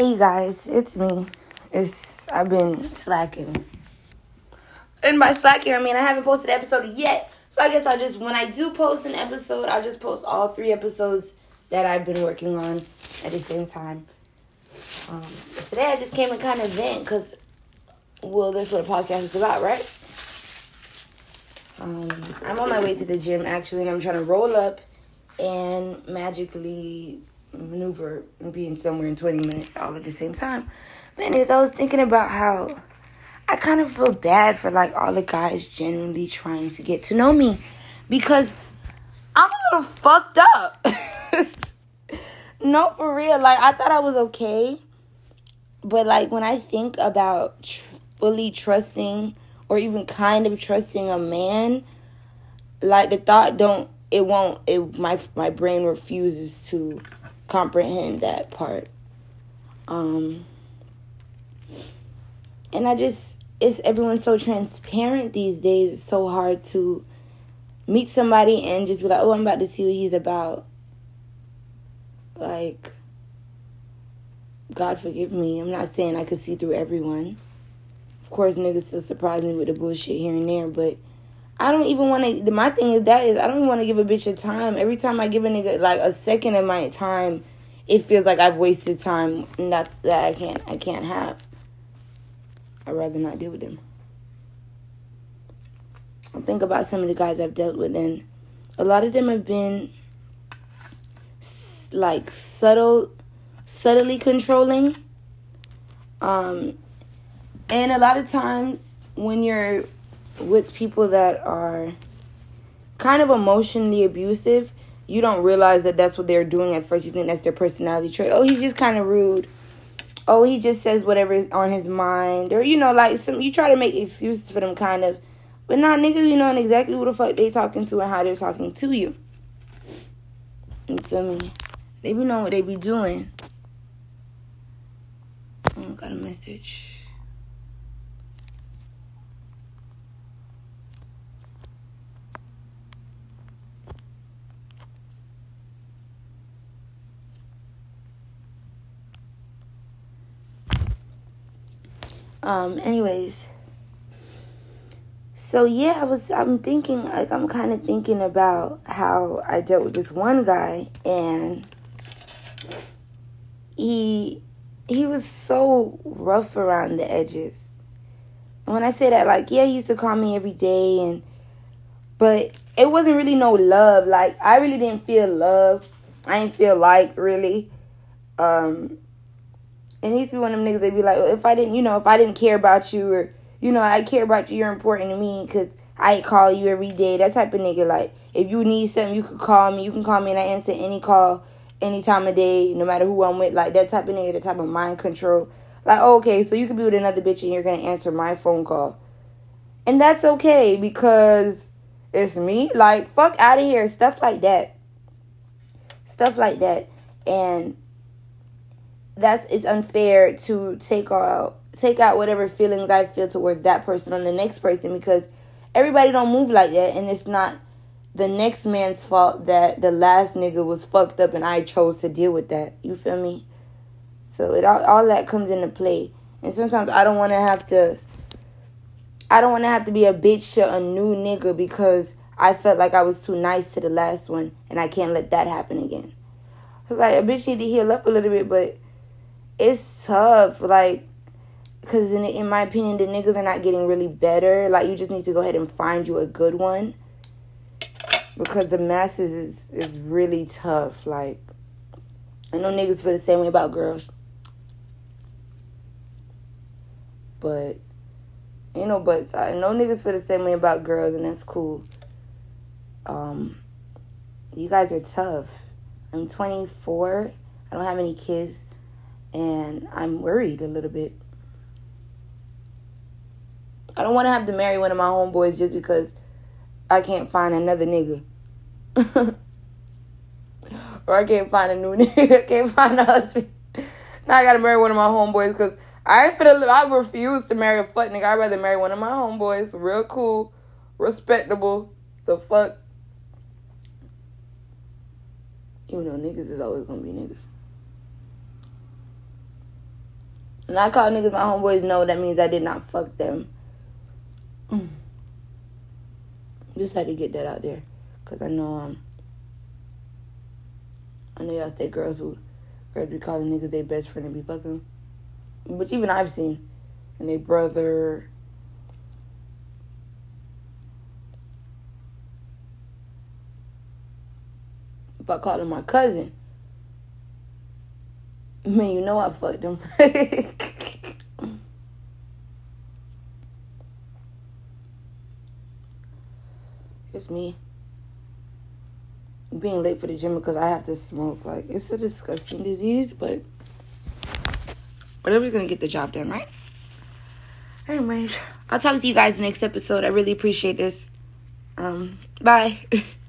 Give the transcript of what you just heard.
Hey guys, it's me. It's I've been slacking. And by slacking, I mean I haven't posted an episode yet. So I guess I'll just when I do post an episode, I'll just post all three episodes that I've been working on at the same time. Um, today I just came and kind of vent because, well, that's what a podcast is about, right? Um, I'm on my way to the gym actually, and I'm trying to roll up and magically maneuver and being somewhere in 20 minutes all at the same time. But anyways, I was thinking about how I kind of feel bad for like all the guys genuinely trying to get to know me because I'm a little fucked up. no, for real. Like I thought I was okay, but like when I think about tr- fully trusting or even kind of trusting a man, like the thought don't it won't it my my brain refuses to comprehend that part. Um, and I just, it's everyone's so transparent these days. It's so hard to meet somebody and just be like, oh, I'm about to see what he's about. Like, God forgive me. I'm not saying I could see through everyone. Of course, niggas still surprise me with the bullshit here and there, but I don't even want to. My thing is that is I don't want to give a bitch a time. Every time I give a nigga like a second of my time, it feels like I've wasted time, and that's that I can't I can't have. I'd rather not deal with them. I think about some of the guys I've dealt with, and a lot of them have been like subtle, subtly controlling. Um, and a lot of times when you're with people that are kind of emotionally abusive, you don't realize that that's what they're doing at first. You think that's their personality trait. Oh, he's just kind of rude. Oh, he just says whatever is on his mind, or you know, like some. You try to make excuses for them, kind of, but not niggas. You know exactly who the fuck they talking to and how they're talking to you. You feel me? They be knowing what they be doing. Oh, got a message. Um, anyways. So yeah, I was I'm thinking like I'm kind of thinking about how I dealt with this one guy and he he was so rough around the edges. And when I say that like yeah, he used to call me every day and but it wasn't really no love. Like I really didn't feel love. I didn't feel like really. Um and he used to be one of them niggas that be like, well, if I didn't, you know, if I didn't care about you or, you know, I care about you, you're important to me because I call you every day. That type of nigga. Like, if you need something, you could call me. You can call me and I answer any call any time of day, no matter who I'm with. Like, that type of nigga, the type of mind control. Like, okay, so you could be with another bitch and you're going to answer my phone call. And that's okay because it's me. Like, fuck out of here. Stuff like that. Stuff like that. And that's it's unfair to take out take out whatever feelings I feel towards that person on the next person because everybody don't move like that and it's not the next man's fault that the last nigga was fucked up and I chose to deal with that. You feel me? So it all all that comes into play. And sometimes I don't want to have to I don't want to have to be a bitch to a new nigga because I felt like I was too nice to the last one and I can't let that happen again. Cuz like a bitch need to heal up a little bit but it's tough. Like, because in, in my opinion, the niggas are not getting really better. Like, you just need to go ahead and find you a good one. Because the masses is, is really tough. Like, I know niggas feel the same way about girls. But, you know, but I know niggas feel the same way about girls, and that's cool. Um, you guys are tough. I'm 24. I don't have any kids and I'm worried a little bit. I don't want to have to marry one of my homeboys just because I can't find another nigga. or I can't find a new nigga. I can't find a husband. Now I gotta marry one of my homeboys because I ain't I refuse to marry a fuck nigga. I'd rather marry one of my homeboys. Real cool, respectable. The fuck. Even though niggas is always gonna be niggas. When I call niggas my homeboys, no, that means I did not fuck them. Mm. Just had to get that out there. Because I know, um, I know y'all say girls who, girls be calling niggas their best friend and be fucking. But even I've seen, and they brother, if I call him my cousin, man, you know I fucked him. it's me being late for the gym because I have to smoke. Like, it's a disgusting disease, but whatever's gonna get the job done, right? Anyways, I'll talk to you guys next episode. I really appreciate this. Um, bye.